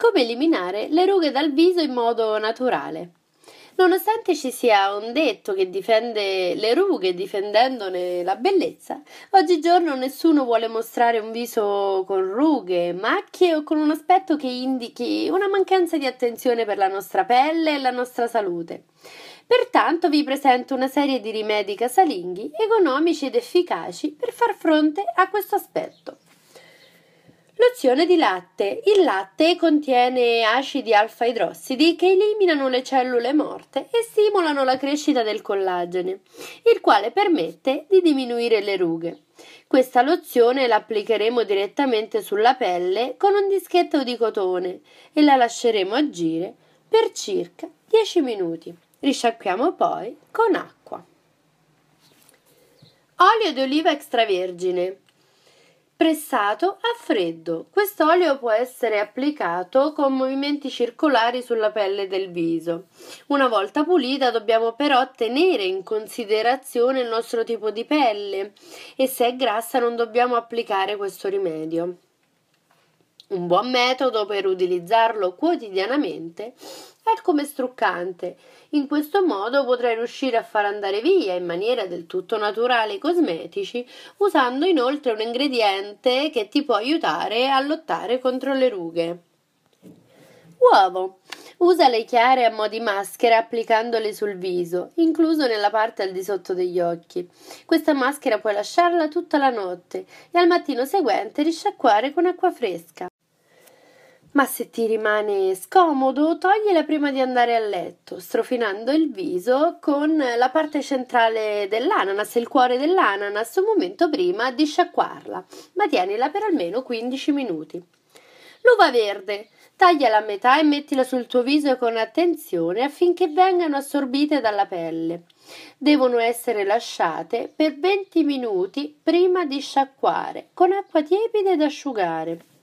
Come eliminare le rughe dal viso in modo naturale? Nonostante ci sia un detto che difende le rughe difendendone la bellezza, oggigiorno nessuno vuole mostrare un viso con rughe, macchie o con un aspetto che indichi una mancanza di attenzione per la nostra pelle e la nostra salute. Pertanto vi presento una serie di rimedi casalinghi, economici ed efficaci per far fronte a questo aspetto. Lozione di latte. Il latte contiene acidi alfa-idrossidi che eliminano le cellule morte e stimolano la crescita del collagene, il quale permette di diminuire le rughe. Questa lozione l'applicheremo direttamente sulla pelle con un dischetto di cotone e la lasceremo agire per circa 10 minuti. Risciacquiamo poi con acqua. Olio di oliva extravergine pressato a freddo. Quest'olio può essere applicato con movimenti circolari sulla pelle del viso. Una volta pulita dobbiamo però tenere in considerazione il nostro tipo di pelle e se è grassa non dobbiamo applicare questo rimedio. Un buon metodo per utilizzarlo quotidianamente è come struccante. In questo modo potrai riuscire a far andare via in maniera del tutto naturale i cosmetici, usando inoltre un ingrediente che ti può aiutare a lottare contro le rughe. Uovo. Usa le chiare a mo' di maschera applicandole sul viso, incluso nella parte al di sotto degli occhi. Questa maschera puoi lasciarla tutta la notte e al mattino seguente risciacquare con acqua fresca. Ma se ti rimane scomodo, togliela prima di andare a letto, strofinando il viso con la parte centrale dell'ananas, il cuore dell'ananas, un momento prima di sciacquarla, ma tienila per almeno 15 minuti. L'uva verde. Tagliala a metà e mettila sul tuo viso con attenzione affinché vengano assorbite dalla pelle. Devono essere lasciate per 20 minuti prima di sciacquare, con acqua tiepida ed asciugare.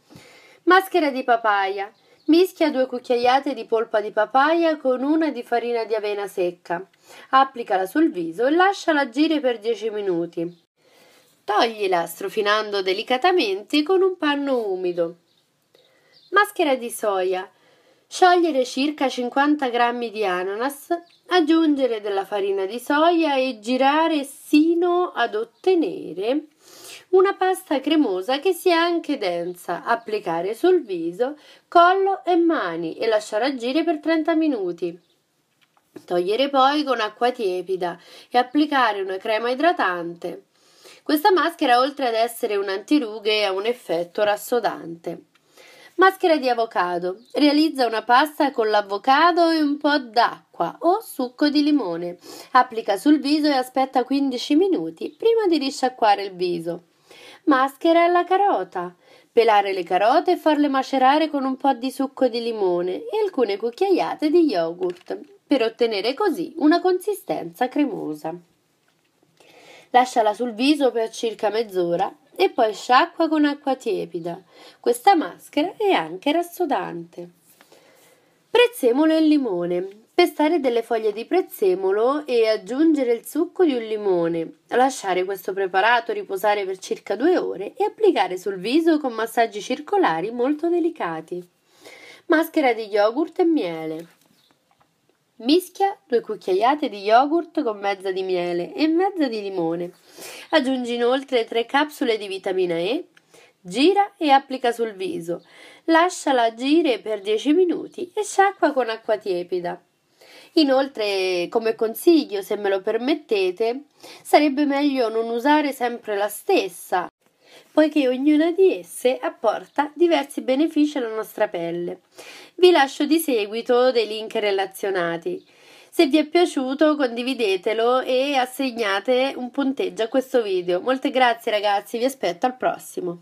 Maschera di papaya. Mischia due cucchiaiate di polpa di papaya con una di farina di avena secca. Applicala sul viso e lasciala agire per 10 minuti. Toglila strofinando delicatamente con un panno umido. Maschera di soia. Sciogliere circa 50 g di ananas, aggiungere della farina di soia e girare sino ad ottenere una pasta cremosa che sia anche densa, applicare sul viso, collo e mani e lasciare agire per 30 minuti. Togliere poi con acqua tiepida e applicare una crema idratante. Questa maschera, oltre ad essere un antirughe, ha un effetto rassodante. Maschera di avocado. Realizza una pasta con l'avocado e un po' d'acqua o succo di limone. Applica sul viso e aspetta 15 minuti prima di risciacquare il viso. Maschera alla carota. Pelare le carote e farle macerare con un po' di succo di limone e alcune cucchiaiate di yogurt per ottenere così una consistenza cremosa. Lasciala sul viso per circa mezz'ora e poi sciacqua con acqua tiepida. Questa maschera è anche rassodante. Prezzemolo e limone. Pestare delle foglie di prezzemolo e aggiungere il succo di un limone. Lasciare questo preparato riposare per circa due ore e applicare sul viso con massaggi circolari molto delicati. Maschera di yogurt e miele. Mischia due cucchiaiate di yogurt con mezza di miele e mezza di limone. Aggiungi inoltre tre capsule di vitamina E. Gira e applica sul viso. Lasciala agire per 10 minuti e sciacqua con acqua tiepida. Inoltre, come consiglio, se me lo permettete, sarebbe meglio non usare sempre la stessa, poiché ognuna di esse apporta diversi benefici alla nostra pelle. Vi lascio di seguito dei link relazionati. Se vi è piaciuto condividetelo e assegnate un punteggio a questo video. Molte grazie ragazzi, vi aspetto al prossimo.